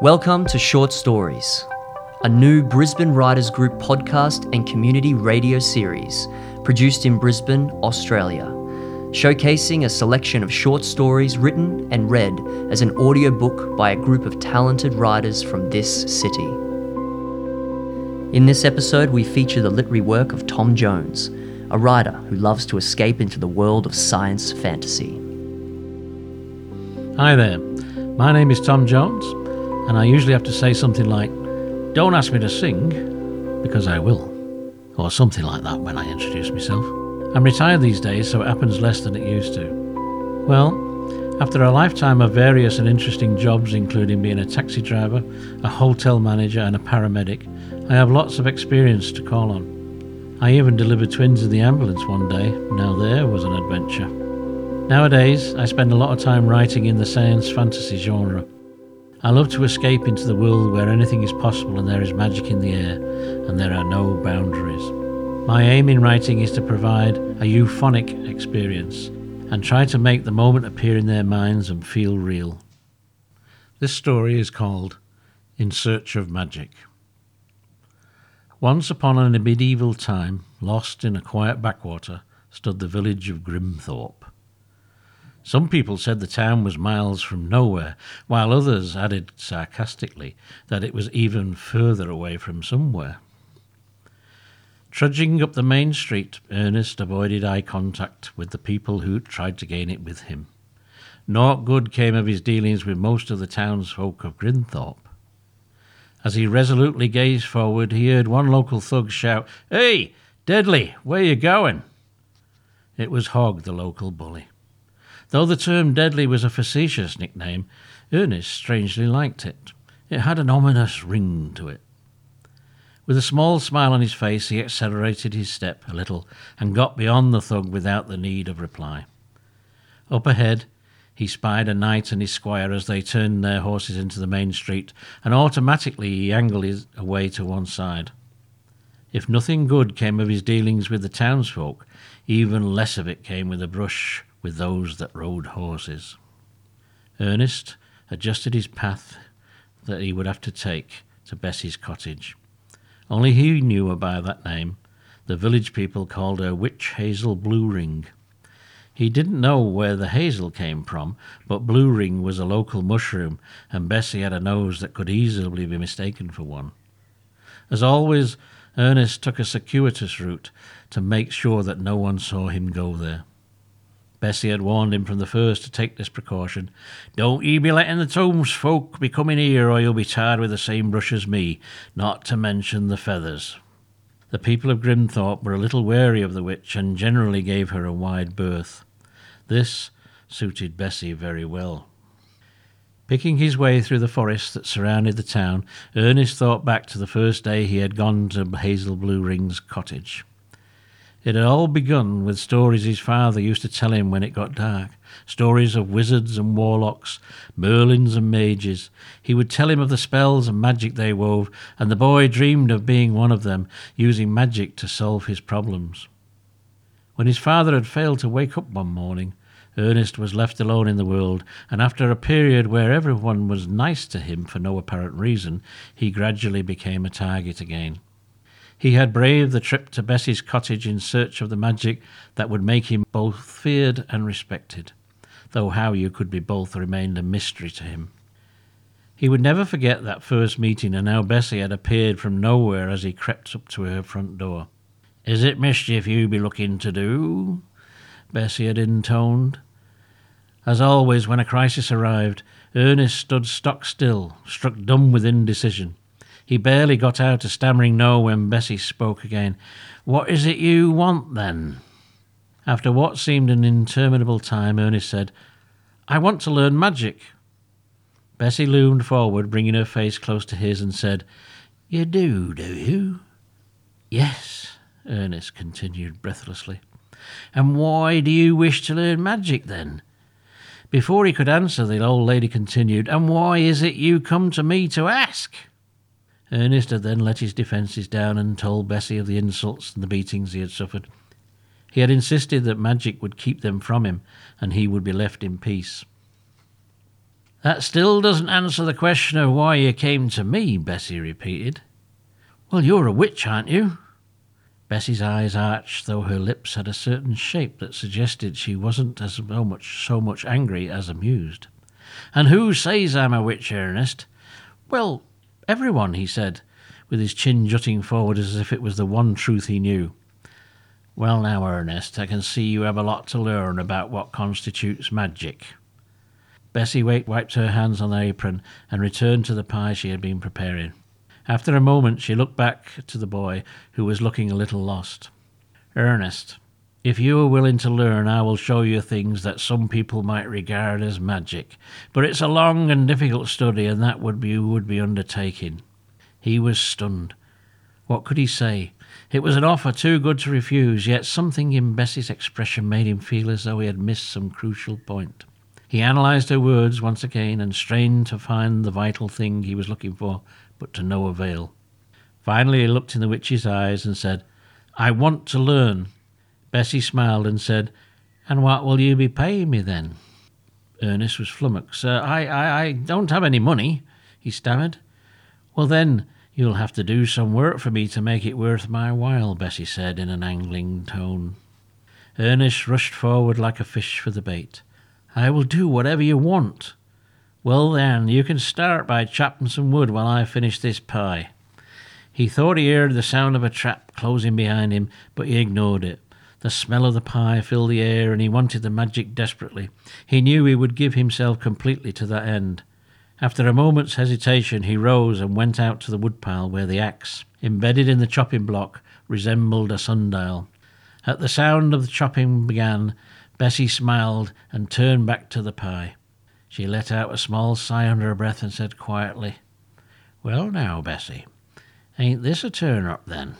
Welcome to Short Stories, a new Brisbane Writers Group podcast and community radio series produced in Brisbane, Australia, showcasing a selection of short stories written and read as an audiobook by a group of talented writers from this city. In this episode, we feature the literary work of Tom Jones, a writer who loves to escape into the world of science fantasy. Hi there, my name is Tom Jones, and I usually have to say something like, Don't ask me to sing, because I will, or something like that when I introduce myself. I'm retired these days, so it happens less than it used to. Well, after a lifetime of various and interesting jobs, including being a taxi driver, a hotel manager, and a paramedic, I have lots of experience to call on. I even delivered twins in the ambulance one day. Now, there was an adventure. Nowadays, I spend a lot of time writing in the science fantasy genre. I love to escape into the world where anything is possible and there is magic in the air and there are no boundaries. My aim in writing is to provide a euphonic experience and try to make the moment appear in their minds and feel real. This story is called In Search of Magic. Once upon a medieval time, lost in a quiet backwater, stood the village of Grimthorpe. Some people said the town was miles from nowhere, while others added sarcastically that it was even further away from somewhere. Trudging up the main street, Ernest avoided eye contact with the people who tried to gain it with him. Naught good came of his dealings with most of the townsfolk of Grimthorpe. As he resolutely gazed forward, he heard one local thug shout, Hey, Deadly, where you going? It was Hogg, the local bully. Though the term deadly was a facetious nickname, Ernest strangely liked it. It had an ominous ring to it. With a small smile on his face, he accelerated his step a little and got beyond the thug without the need of reply. Up ahead, he spied a knight and his squire as they turned their horses into the main street, and automatically he angled his away to one side. If nothing good came of his dealings with the townsfolk, even less of it came with a brush with those that rode horses. Ernest adjusted his path that he would have to take to Bessie's cottage. Only he knew her by that name. The village people called her Witch Hazel Blue Ring. He didn't know where the hazel came from, but blue ring was a local mushroom, and Bessie had a nose that could easily be mistaken for one. As always, Ernest took a circuitous route to make sure that no one saw him go there. Bessie had warned him from the first to take this precaution. Don't ye be letting the townsfolk be coming here, or you'll be tarred with the same brush as me, not to mention the feathers. The people of Grimthorpe were a little wary of the witch and generally gave her a wide berth. This suited Bessie very well. Picking his way through the forest that surrounded the town, Ernest thought back to the first day he had gone to Hazel Blue Ring's cottage. It had all begun with stories his father used to tell him when it got dark stories of wizards and warlocks, merlins and mages. He would tell him of the spells and magic they wove, and the boy dreamed of being one of them, using magic to solve his problems. When his father had failed to wake up one morning, Ernest was left alone in the world, and after a period where everyone was nice to him for no apparent reason, he gradually became a target again. He had braved the trip to Bessie's cottage in search of the magic that would make him both feared and respected, though how you could be both remained a mystery to him. He would never forget that first meeting and how Bessie had appeared from nowhere as he crept up to her front door. Is it mischief you be looking to do? Bessie had intoned. As always, when a crisis arrived, Ernest stood stock still, struck dumb with indecision. He barely got out a stammering no when Bessie spoke again. What is it you want, then? After what seemed an interminable time, Ernest said, I want to learn magic. Bessie loomed forward, bringing her face close to his, and said, You do, do you? Yes, Ernest continued breathlessly. And why do you wish to learn magic, then? Before he could answer, the old lady continued, And why is it you come to me to ask? Ernest had then let his defences down and told Bessie of the insults and the beatings he had suffered. He had insisted that magic would keep them from him, and he would be left in peace. That still doesn't answer the question of why you came to me, Bessie repeated. Well, you're a witch, aren't you? Bessie's eyes arched, though her lips had a certain shape that suggested she wasn't as so much, so much angry as amused. And who says I'm a witch, Ernest? Well, everyone, he said, with his chin jutting forward as if it was the one truth he knew. Well, now, Ernest, I can see you have a lot to learn about what constitutes magic. Bessie Wake wiped her hands on the apron and returned to the pie she had been preparing. After a moment, she looked back to the boy, who was looking a little lost. Ernest, if you are willing to learn, I will show you things that some people might regard as magic. But it's a long and difficult study, and that would be would be undertaking. He was stunned. What could he say? It was an offer too good to refuse, yet something in Bessie's expression made him feel as though he had missed some crucial point. He analysed her words once again and strained to find the vital thing he was looking for, but to no avail. Finally, he looked in the witch's eyes and said, I want to learn. Bessie smiled and said, And what will you be paying me then? Ernest was flummoxed. Uh, I, I, I don't have any money, he stammered. Well, then, you'll have to do some work for me to make it worth my while, Bessie said in an angling tone. Ernest rushed forward like a fish for the bait. I will do whatever you want. Well, then, you can start by chopping some wood while I finish this pie. He thought he heard the sound of a trap closing behind him, but he ignored it. The smell of the pie filled the air, and he wanted the magic desperately. He knew he would give himself completely to that end. After a moment's hesitation, he rose and went out to the woodpile where the axe, embedded in the chopping block, resembled a sundial. At the sound of the chopping began, Bessie smiled and turned back to the pie. She let out a small sigh under her breath and said quietly, Well, now, Bessie, ain't this a turn up then?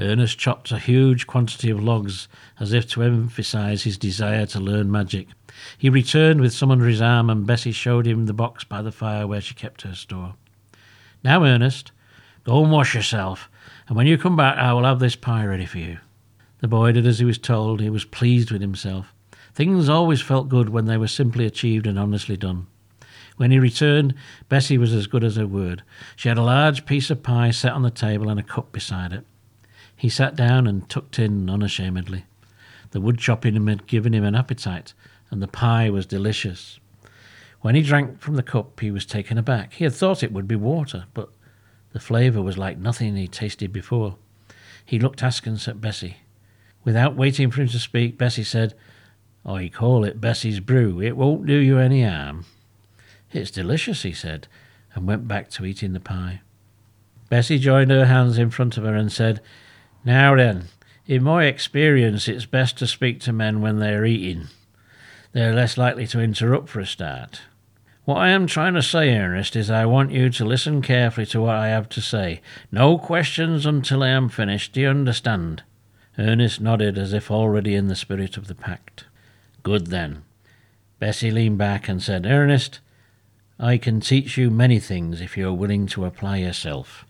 Ernest chopped a huge quantity of logs as if to emphasize his desire to learn magic. He returned with some under his arm, and Bessie showed him the box by the fire where she kept her store. Now, Ernest, go and wash yourself, and when you come back, I will have this pie ready for you. The boy did as he was told. He was pleased with himself. Things always felt good when they were simply achieved and honestly done. When he returned, Bessie was as good as her word. She had a large piece of pie set on the table and a cup beside it. He sat down and tucked in unashamedly. The wood chopping had given him an appetite, and the pie was delicious. When he drank from the cup, he was taken aback. He had thought it would be water, but the flavour was like nothing he tasted before. He looked askance at Bessie. Without waiting for him to speak, Bessie said, I call it Bessie's brew. It won't do you any harm. It's delicious, he said, and went back to eating the pie. Bessie joined her hands in front of her and said, Now then, in my experience, it's best to speak to men when they're eating. They're less likely to interrupt for a start. What I am trying to say, Ernest, is I want you to listen carefully to what I have to say. No questions until I am finished. Do you understand? Ernest nodded as if already in the spirit of the pact. Good then. Bessie leaned back and said, Ernest, I can teach you many things if you are willing to apply yourself.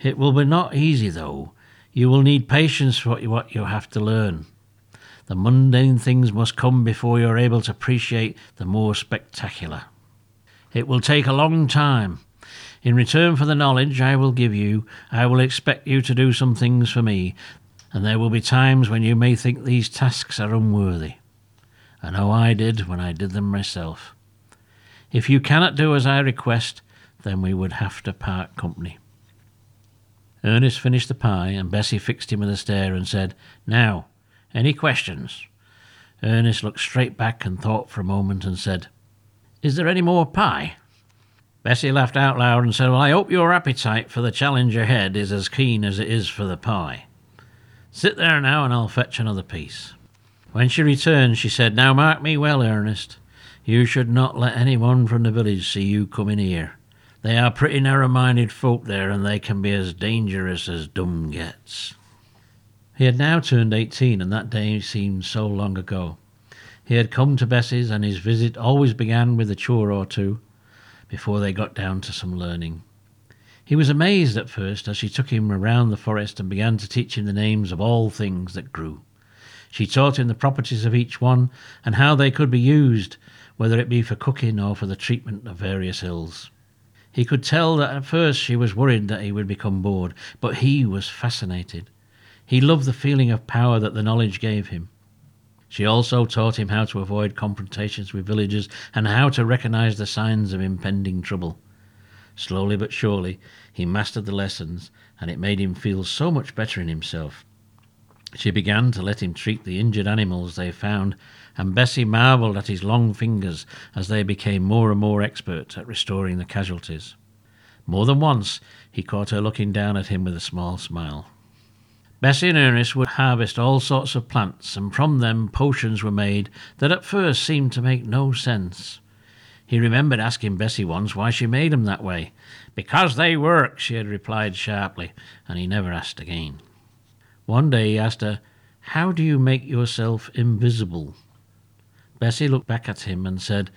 It will be not easy, though. You will need patience for what you have to learn. The mundane things must come before you are able to appreciate the more spectacular. It will take a long time. In return for the knowledge I will give you, I will expect you to do some things for me, and there will be times when you may think these tasks are unworthy I know I did when I did them myself. If you cannot do as I request, then we would have to part company. Ernest finished the pie, and Bessie fixed him with a stare and said, Now, any questions? Ernest looked straight back and thought for a moment and said, Is there any more pie? Bessie laughed out loud and said, Well, I hope your appetite for the challenge ahead is as keen as it is for the pie. Sit there now, and I'll fetch another piece. When she returned, she said, Now mark me well, Ernest. You should not let anyone from the village see you coming here. They are pretty narrow minded folk there, and they can be as dangerous as dumb gets. He had now turned eighteen, and that day seemed so long ago. He had come to Bessie's, and his visit always began with a chore or two before they got down to some learning. He was amazed at first as she took him around the forest and began to teach him the names of all things that grew. She taught him the properties of each one and how they could be used, whether it be for cooking or for the treatment of various ills. He could tell that at first she was worried that he would become bored, but he was fascinated. He loved the feeling of power that the knowledge gave him. She also taught him how to avoid confrontations with villagers and how to recognize the signs of impending trouble. Slowly but surely, he mastered the lessons, and it made him feel so much better in himself. She began to let him treat the injured animals they found, and Bessie marvelled at his long fingers as they became more and more expert at restoring the casualties. More than once, he caught her looking down at him with a small smile. Bessie and Ernest would harvest all sorts of plants, and from them potions were made that at first seemed to make no sense. He remembered asking Bessie once why she made them that way. Because they work, she had replied sharply, and he never asked again. One day he asked her, How do you make yourself invisible? Bessie looked back at him and said,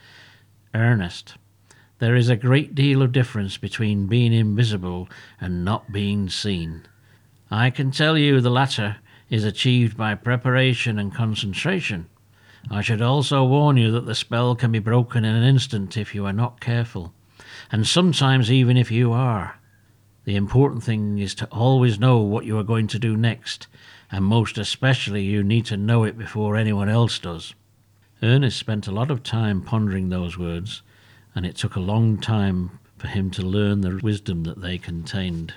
Ernest, there is a great deal of difference between being invisible and not being seen. I can tell you the latter is achieved by preparation and concentration. I should also warn you that the spell can be broken in an instant if you are not careful, and sometimes even if you are. The important thing is to always know what you are going to do next, and most especially you need to know it before anyone else does. Ernest spent a lot of time pondering those words, and it took a long time for him to learn the wisdom that they contained.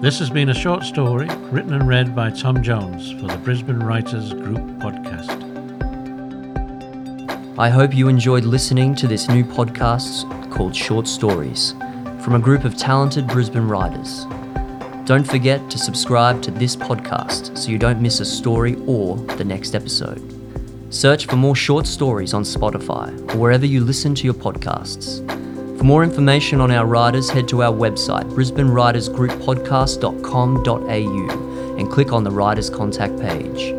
This has been a short story written and read by Tom Jones for the Brisbane Writers Group podcast. I hope you enjoyed listening to this new podcast called Short Stories from a group of talented Brisbane writers. Don't forget to subscribe to this podcast so you don't miss a story or the next episode. Search for more short stories on Spotify or wherever you listen to your podcasts. For more information on our writers, head to our website, brisbanewritersgrouppodcast.com.au, and click on the Writers Contact page.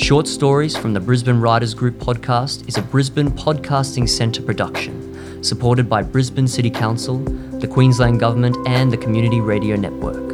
Short Stories from the Brisbane Writers Group podcast is a Brisbane Podcasting Centre production, supported by Brisbane City Council, the Queensland Government, and the Community Radio Network.